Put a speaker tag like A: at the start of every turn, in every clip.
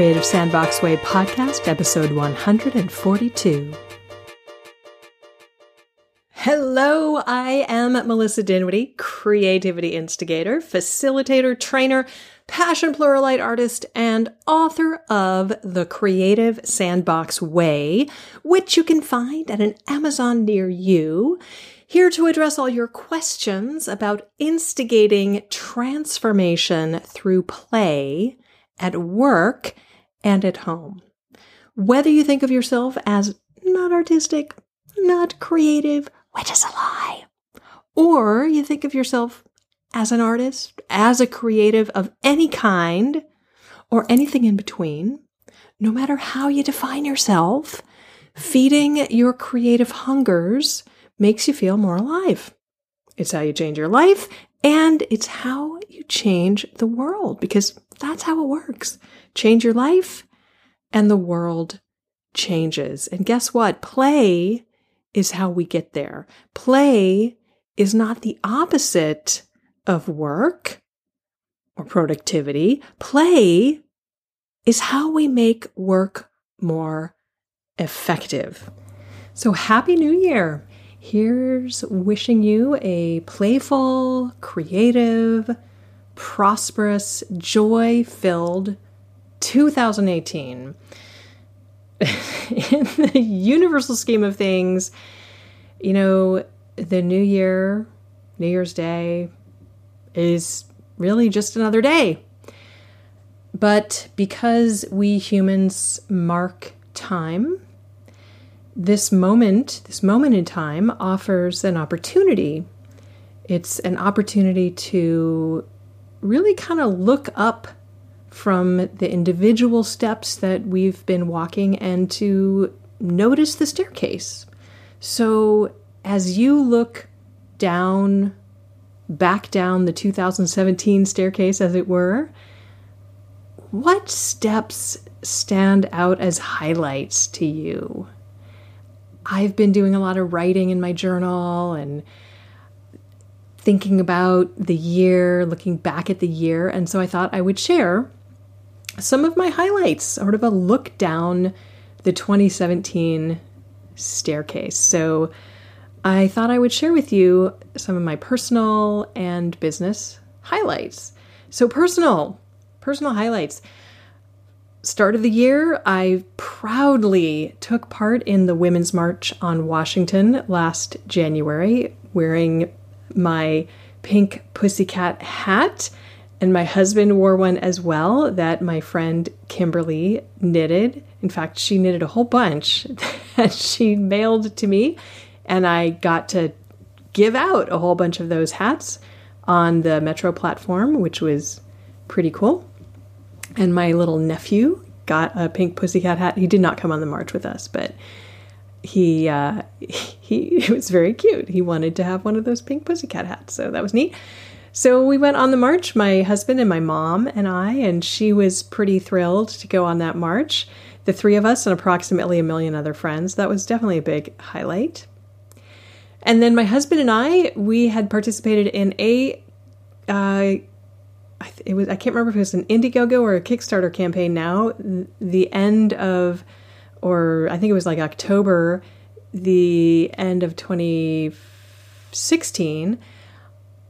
A: Creative Sandbox Way podcast, episode 142. Hello, I am Melissa Dinwiddie, creativity instigator, facilitator, trainer, passion pluralite artist, and author of The Creative Sandbox Way, which you can find at an Amazon near you. Here to address all your questions about instigating transformation through play at work and at home. Whether you think of yourself as not artistic, not creative, which is a lie. Or you think of yourself as an artist, as a creative of any kind, or anything in between. No matter how you define yourself, feeding your creative hungers makes you feel more alive. It's how you change your life, and it's how you change the world because that's how it works. Change your life, and the world changes. And guess what? Play is how we get there. Play is not the opposite of work or productivity. Play is how we make work more effective. So, Happy New Year! Here's wishing you a playful, creative, prosperous, joy filled 2018. in the universal scheme of things, you know, the new year, New Year's Day, is really just another day. But because we humans mark time, this moment, this moment in time, offers an opportunity. It's an opportunity to really kind of look up from the individual steps that we've been walking and to notice the staircase. So as you look down, back down the 2017 staircase, as it were, what steps stand out as highlights to you? I've been doing a lot of writing in my journal and thinking about the year, looking back at the year. And so I thought I would share some of my highlights, sort of a look down the 2017 staircase. So I thought I would share with you some of my personal and business highlights. So, personal, personal highlights. Start of the year, I proudly took part in the Women's March on Washington last January, wearing my pink pussycat hat and my husband wore one as well that my friend Kimberly knitted. In fact, she knitted a whole bunch that she mailed to me, and I got to give out a whole bunch of those hats on the Metro platform, which was pretty cool. And my little nephew got a pink pussycat hat. He did not come on the march with us, but he uh, he it was very cute. He wanted to have one of those pink pussycat hats, so that was neat. So we went on the march, my husband and my mom and I, and she was pretty thrilled to go on that march. The three of us and approximately a million other friends. That was definitely a big highlight. And then my husband and I, we had participated in a, uh, it was I can't remember if it was an Indiegogo or a Kickstarter campaign. Now, the end of, or I think it was like October, the end of 2016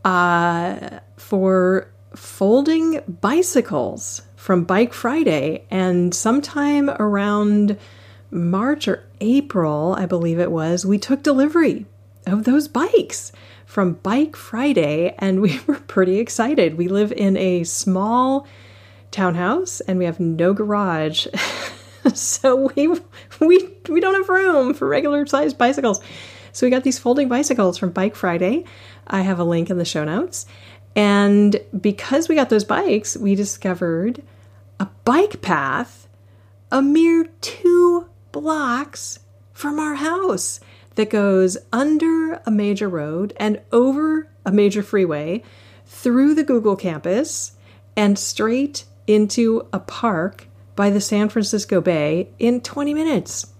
A: uh, for folding bicycles from Bike Friday. And sometime around March or April, I believe it was, we took delivery of those bikes from Bike Friday and we were pretty excited. We live in a small townhouse and we have no garage. so we we we don't have room for regular sized bicycles. So we got these folding bicycles from Bike Friday. I have a link in the show notes. And because we got those bikes, we discovered a bike path a mere two blocks from our house that goes under a major road and over a major freeway through the Google campus and straight into a park by the San Francisco Bay in 20 minutes.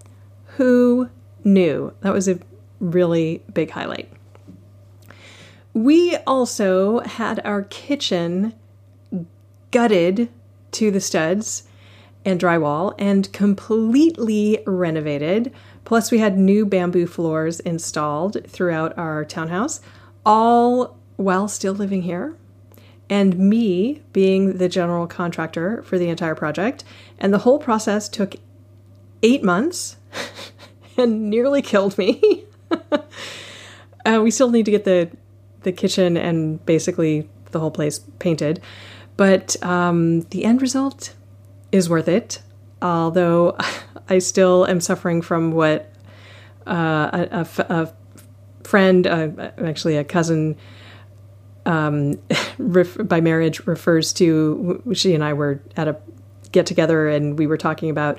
A: Who knew? That was a really big highlight. We also had our kitchen gutted to the studs and drywall and completely renovated. Plus, we had new bamboo floors installed throughout our townhouse, all while still living here. And me being the general contractor for the entire project. And the whole process took eight months and nearly killed me. uh, we still need to get the the kitchen and basically the whole place painted, but um, the end result is worth it. Although I still am suffering from what uh, a, friend, uh, actually a cousin, um, ref- by marriage refers to. She and I were at a get together and we were talking about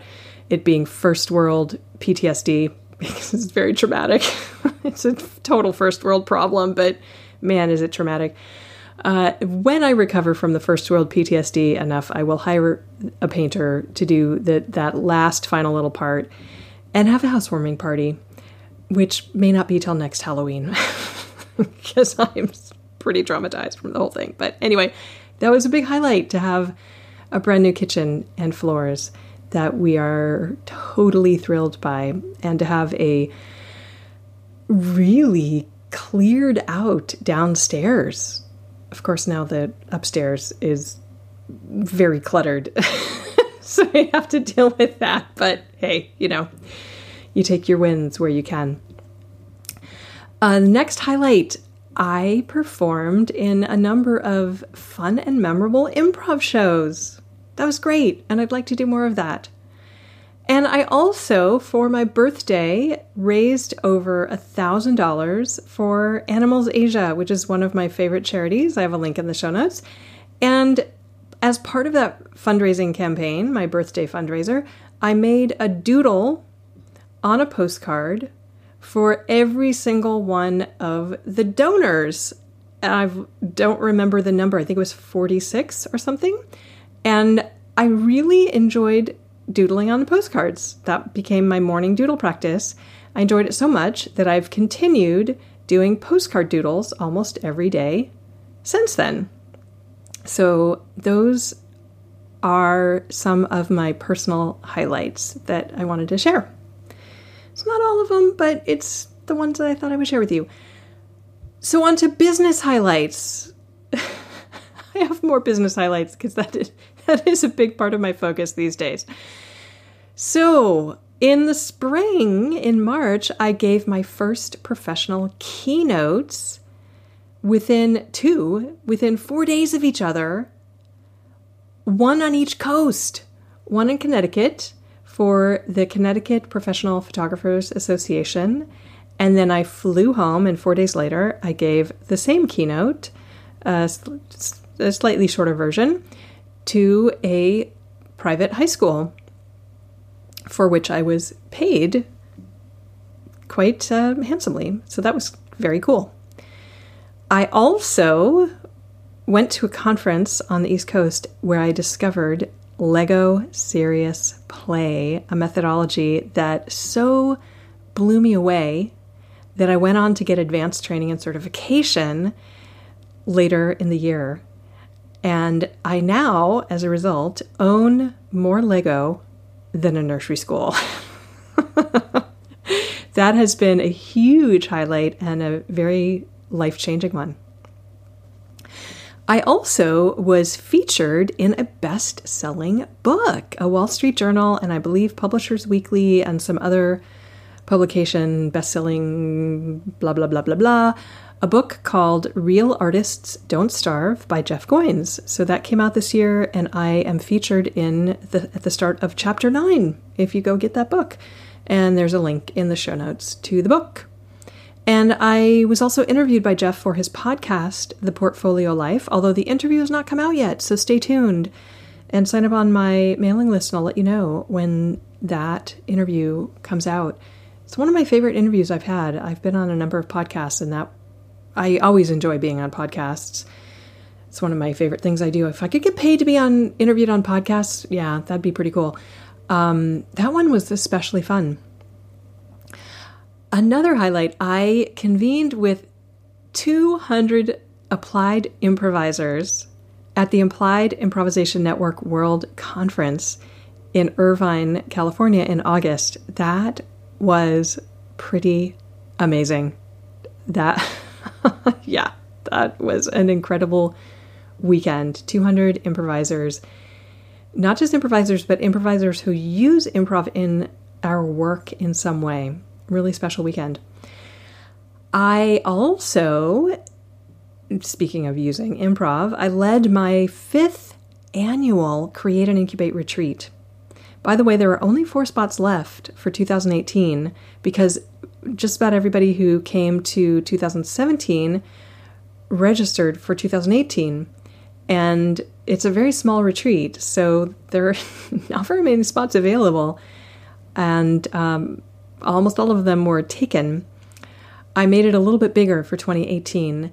A: it being first world PTSD because it's very traumatic. it's a total first world problem, but man, is it traumatic. Uh, when I recover from the first world PTSD enough, I will hire a painter to do the, that last final little part and have a housewarming party, which may not be till next Halloween because I'm pretty traumatized from the whole thing. But anyway, that was a big highlight to have a brand new kitchen and floors that we are totally thrilled by, and to have a really cleared out downstairs. Of course, now the upstairs is very cluttered. so I have to deal with that. But hey, you know, you take your wins where you can. Uh, next highlight I performed in a number of fun and memorable improv shows. That was great, and I'd like to do more of that. And I also, for my birthday, raised over a thousand dollars for Animals Asia, which is one of my favorite charities. I have a link in the show notes. And as part of that fundraising campaign, my birthday fundraiser, I made a doodle on a postcard for every single one of the donors. I don't remember the number. I think it was 46 or something. And I really enjoyed doodling on the postcards. That became my morning doodle practice. I enjoyed it so much that I've continued doing postcard doodles almost every day since then. So, those are some of my personal highlights that I wanted to share. It's not all of them, but it's the ones that I thought I would share with you. So, on to business highlights. I have more business highlights because that is, that is a big part of my focus these days. So, in the spring, in March, I gave my first professional keynotes within two, within four days of each other, one on each coast, one in Connecticut for the Connecticut Professional Photographers Association. And then I flew home, and four days later, I gave the same keynote, a slightly shorter version, to a private high school for which I was paid quite uh, handsomely. So that was very cool. I also went to a conference on the East Coast where I discovered Lego Serious Play, a methodology that so blew me away that I went on to get advanced training and certification later in the year. And I now, as a result, own more Lego than a nursery school. that has been a huge highlight and a very life changing one. I also was featured in a best selling book, a Wall Street Journal, and I believe Publishers Weekly, and some other publication, best selling, blah, blah, blah, blah, blah a book called Real Artists Don't Starve by Jeff Goins. So that came out this year, and I am featured in the, at the start of chapter nine if you go get that book. And there's a link in the show notes to the book. And I was also interviewed by Jeff for his podcast, The Portfolio Life, although the interview has not come out yet, so stay tuned and sign up on my mailing list, and I'll let you know when that interview comes out. It's one of my favorite interviews I've had. I've been on a number of podcasts, and that I always enjoy being on podcasts. It's one of my favorite things I do. If I could get paid to be on interviewed on podcasts, yeah, that'd be pretty cool. Um, that one was especially fun. Another highlight I convened with 200 applied improvisers at the Applied Improvisation Network World Conference in Irvine, California in August. That was pretty amazing. That, yeah, that was an incredible weekend. 200 improvisers, not just improvisers, but improvisers who use improv in our work in some way. Really special weekend. I also, speaking of using improv, I led my fifth annual Create and Incubate retreat. By the way, there are only four spots left for 2018 because just about everybody who came to 2017 registered for 2018. And it's a very small retreat, so there are not very many spots available. And um, almost all of them were taken. I made it a little bit bigger for 2018.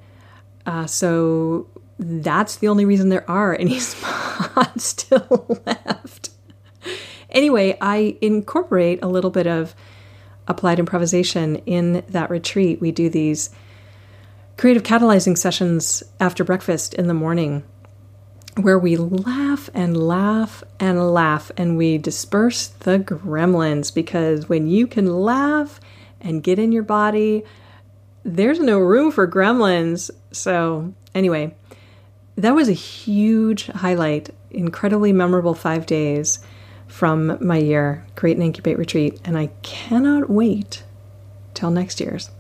A: Uh, so that's the only reason there are any spots still left. Anyway, I incorporate a little bit of applied improvisation in that retreat. We do these creative catalyzing sessions after breakfast in the morning where we laugh and laugh and laugh and we disperse the gremlins because when you can laugh and get in your body, there's no room for gremlins. So, anyway, that was a huge highlight, incredibly memorable five days from my year, Create and Incubate Retreat, and I cannot wait till next year's.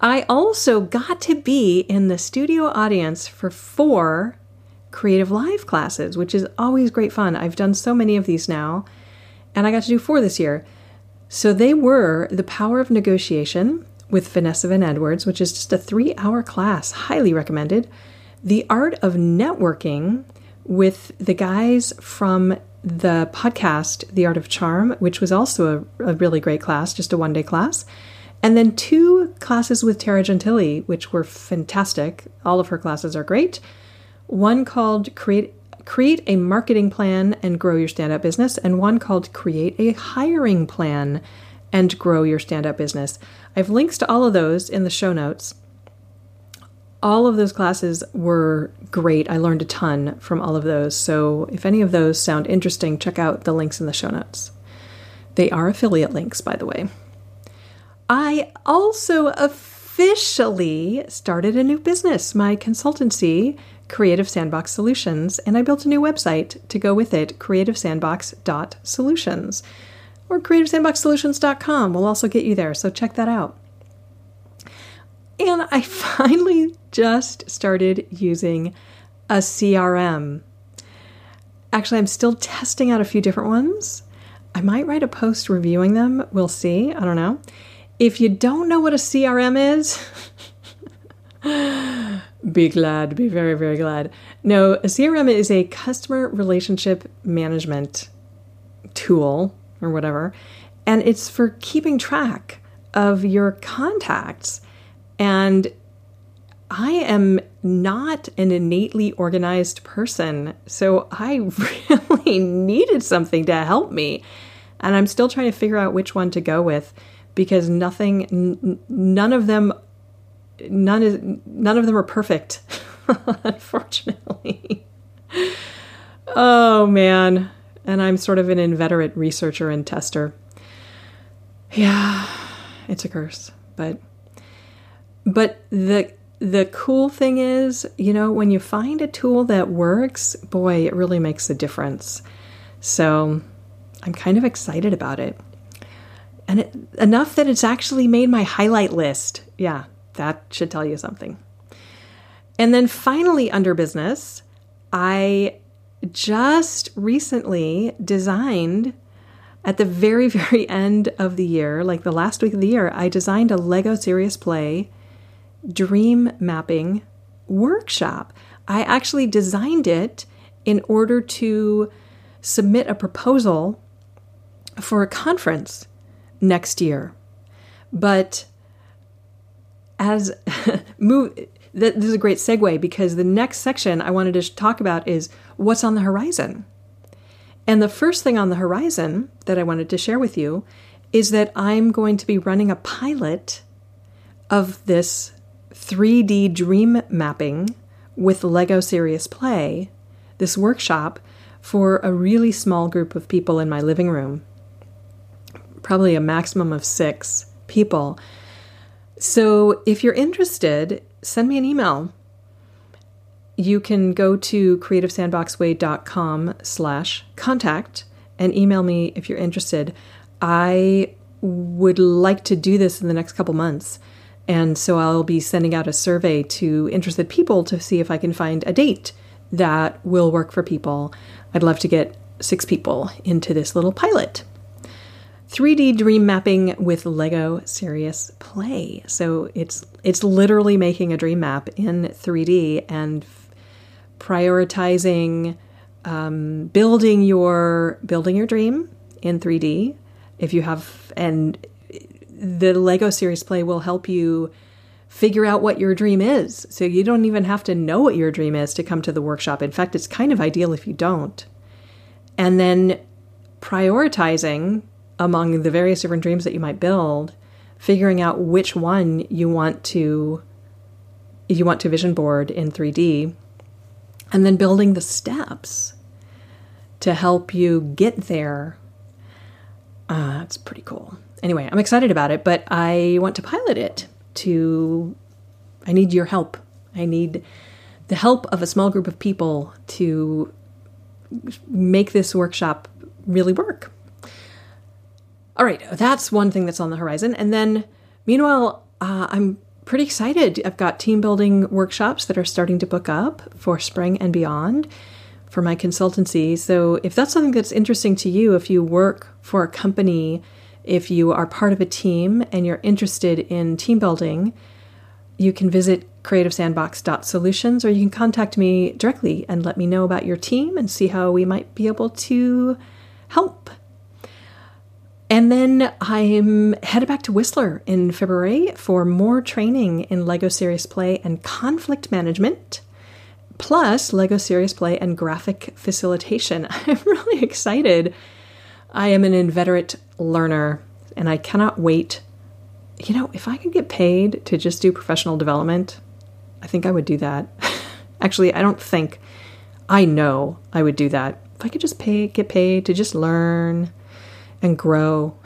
A: I also got to be in the studio audience for four Creative Live classes, which is always great fun. I've done so many of these now, and I got to do four this year. So they were The Power of Negotiation with Vanessa Van Edwards, which is just a three hour class, highly recommended. The Art of Networking with the guys from the podcast, The Art of Charm, which was also a, a really great class, just a one day class. And then two classes with Tara Gentile, which were fantastic. All of her classes are great. One called Create create a marketing plan and grow your stand up business, and one called Create a Hiring Plan and Grow Your Stand Up Business. I have links to all of those in the show notes all of those classes were great. I learned a ton from all of those. So if any of those sound interesting, check out the links in the show notes. They are affiliate links, by the way. I also officially started a new business, my consultancy, Creative Sandbox Solutions, and I built a new website to go with it, creativesandbox.solutions. Or creativesandboxsolutions.com will also get you there, so check that out. And I finally just started using a CRM. Actually, I'm still testing out a few different ones. I might write a post reviewing them. We'll see. I don't know. If you don't know what a CRM is, be glad, be very, very glad. No, CRM is a customer relationship management tool or whatever, and it's for keeping track of your contacts and I am not an innately organized person. So I really needed something to help me. And I'm still trying to figure out which one to go with because nothing, n- none of them, none is, none of them are perfect, unfortunately. oh man. And I'm sort of an inveterate researcher and tester. Yeah, it's a curse, but but the the cool thing is, you know, when you find a tool that works, boy, it really makes a difference. So I'm kind of excited about it. And it, enough that it's actually made my highlight list. Yeah, that should tell you something. And then finally, under business, I just recently designed at the very, very end of the year, like the last week of the year, I designed a Lego Serious Play dream mapping workshop. I actually designed it in order to submit a proposal for a conference next year. But as move this is a great segue because the next section I wanted to talk about is what's on the horizon. And the first thing on the horizon that I wanted to share with you is that I'm going to be running a pilot of this 3D dream mapping with Lego Serious Play, this workshop for a really small group of people in my living room, probably a maximum of six people. So if you're interested, send me an email. You can go to creativesandboxway.com slash contact and email me if you're interested. I would like to do this in the next couple months. And so I'll be sending out a survey to interested people to see if I can find a date that will work for people. I'd love to get six people into this little pilot. 3D dream mapping with Lego Serious Play. So it's it's literally making a dream map in 3D and prioritizing um, building your building your dream in 3D. If you have and the Lego Serious Play will help you figure out what your dream is. So you don't even have to know what your dream is to come to the workshop. In fact, it's kind of ideal if you don't. And then prioritizing among the various different dreams that you might build, figuring out which one you want to you want to vision board in 3D, and then building the steps to help you get there. Uh, it's pretty cool. Anyway, I'm excited about it, but I want to pilot it to I need your help. I need the help of a small group of people to make this workshop really work. All right, that's one thing that's on the horizon. And then, meanwhile, uh, I'm pretty excited. I've got team building workshops that are starting to book up for spring and beyond for my consultancy. So, if that's something that's interesting to you, if you work for a company, if you are part of a team and you're interested in team building, you can visit creativesandbox.solutions or you can contact me directly and let me know about your team and see how we might be able to help. And then I'm headed back to Whistler in February for more training in LEGO Serious Play and conflict management, plus LEGO Serious Play and graphic facilitation. I'm really excited. I am an inveterate learner and I cannot wait. You know, if I could get paid to just do professional development, I think I would do that. Actually, I don't think, I know I would do that. If I could just pay, get paid to just learn and grow.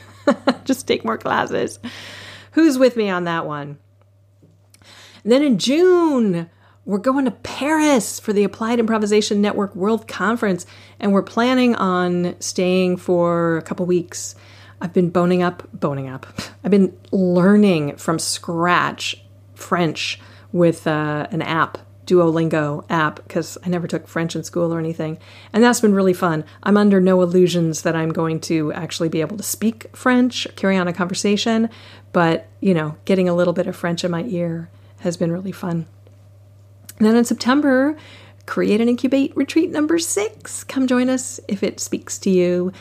A: Just take more classes. Who's with me on that one? And then in June, we're going to Paris for the Applied Improvisation Network World Conference, and we're planning on staying for a couple weeks. I've been boning up, boning up. I've been learning from scratch French with uh, an app Duolingo app because I never took French in school or anything. And that's been really fun. I'm under no illusions that I'm going to actually be able to speak French, carry on a conversation, but, you know, getting a little bit of French in my ear has been really fun. And then in September, create and incubate retreat number six. Come join us if it speaks to you.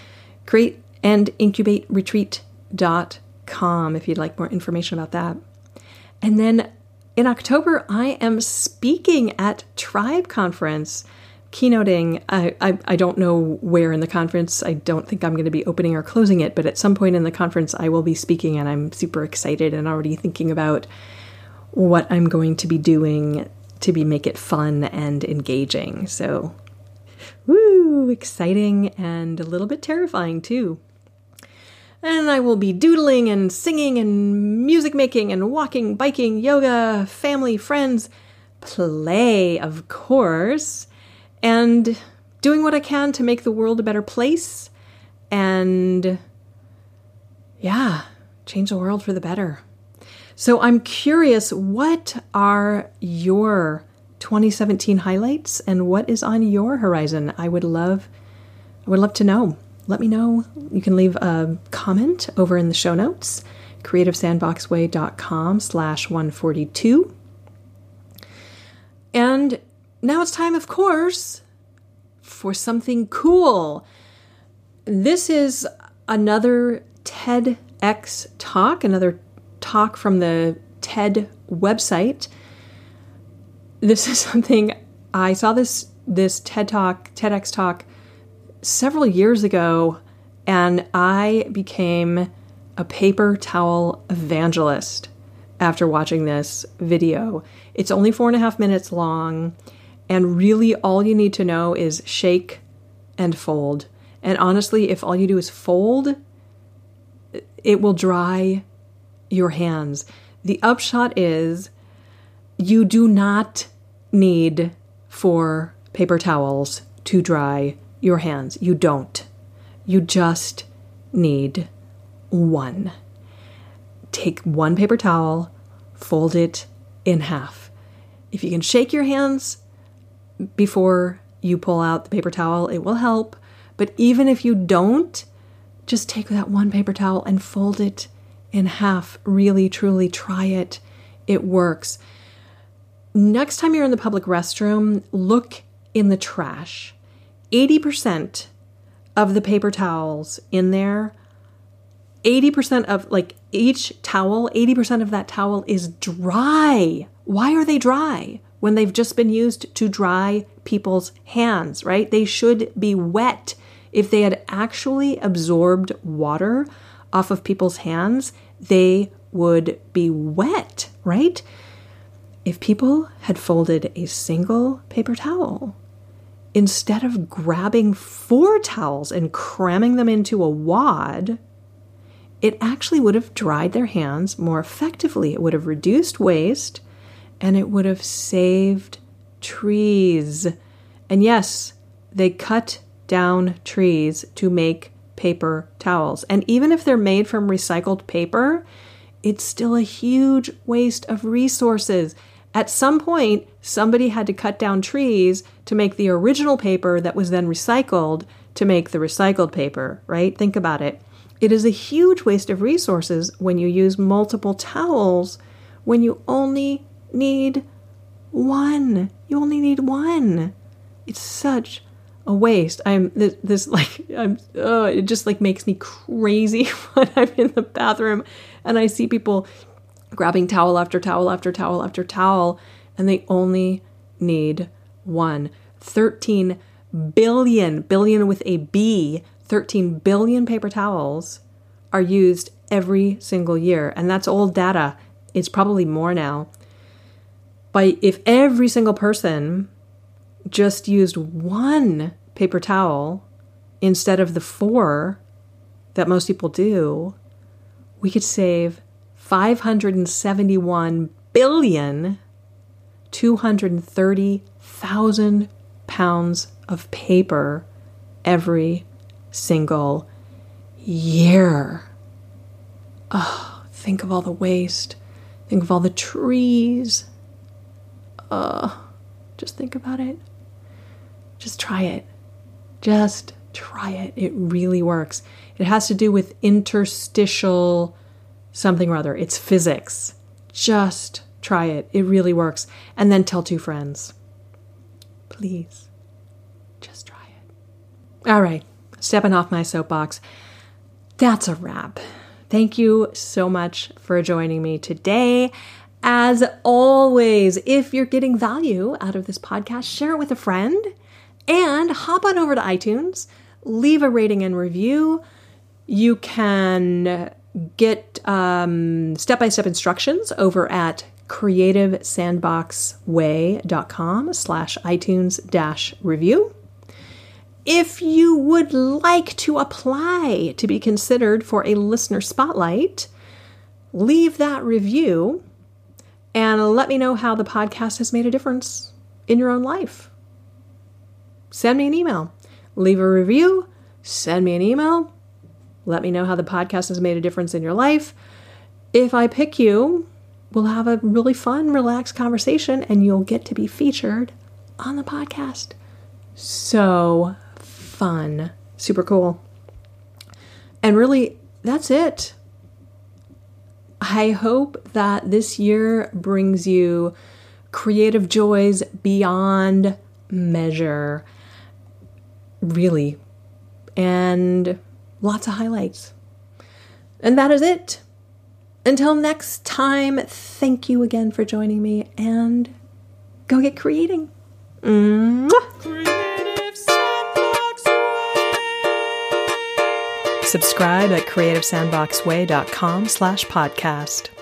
A: Create and incubate retreat.com if you'd like more information about that. And then in October, I am speaking at Tribe Conference, keynoting. I, I, I, don't know where in the conference. I don't think I'm going to be opening or closing it, but at some point in the conference, I will be speaking, and I'm super excited and already thinking about what I'm going to be doing to be make it fun and engaging. So, woo, exciting and a little bit terrifying too and I will be doodling and singing and music making and walking, biking, yoga, family, friends, play, of course, and doing what I can to make the world a better place and, yeah, change the world for the better. So I'm curious, what are your 2017 highlights and what is on your horizon? I would love I would love to know let me know. You can leave a comment over in the show notes, creativesandboxway.com slash 142. And now it's time, of course, for something cool. This is another TEDx talk, another talk from the TED website. This is something I saw this this TED talk, TEDx talk several years ago, and I became a paper towel evangelist after watching this video. It's only four and a half minutes long, and really all you need to know is shake and fold. And honestly, if all you do is fold, it will dry your hands. The upshot is you do not need four paper towels to dry your hands. You don't. You just need one. Take one paper towel, fold it in half. If you can shake your hands before you pull out the paper towel, it will help. But even if you don't, just take that one paper towel and fold it in half. Really, truly try it. It works. Next time you're in the public restroom, look in the trash. 80% of the paper towels in there, 80% of like each towel, 80% of that towel is dry. Why are they dry? When they've just been used to dry people's hands, right? They should be wet. If they had actually absorbed water off of people's hands, they would be wet, right? If people had folded a single paper towel, instead of grabbing four towels and cramming them into a wad, it actually would have dried their hands more effectively. It would have reduced waste and it would have saved trees. And yes, they cut down trees to make paper towels. And even if they're made from recycled paper, it's still a huge waste of resources. At some point, somebody had to cut down trees to make the original paper that was then recycled to make the recycled paper, right? Think about it. It is a huge waste of resources when you use multiple towels when you only need one. You only need one. It's such a waste. I'm this, this like I'm oh, it just like makes me crazy when I'm in the bathroom and I see people grabbing towel after towel after towel after towel and they only need one. 13 billion billion with a B, 13 billion paper towels are used every single year and that's old data. It's probably more now. By if every single person just used one paper towel instead of the four that most people do, we could save 571 billion 230,000 pounds of paper every single year. Oh, think of all the waste. Think of all the trees. Uh, just think about it. Just try it. Just try it. It really works. It has to do with interstitial something or other. It's physics. Just try it. It really works. And then tell two friends. Please. Just try it. All right. Stepping off my soapbox. That's a wrap. Thank you so much for joining me today. As always, if you're getting value out of this podcast, share it with a friend and hop on over to iTunes, leave a rating and review. You can get step by step instructions over at creativesandboxway.com slash iTunes dash review. If you would like to apply to be considered for a listener spotlight, leave that review and let me know how the podcast has made a difference in your own life send me an email. Leave a review, send me an email. Let me know how the podcast has made a difference in your life. If I pick you, we'll have a really fun, relaxed conversation and you'll get to be featured on the podcast. So fun. Super cool. And really, that's it. I hope that this year brings you creative joys beyond measure really, and lots of highlights. And that is it. Until next time, thank you again for joining me and go get creating. Subscribe at creativesandboxway.com slash podcast.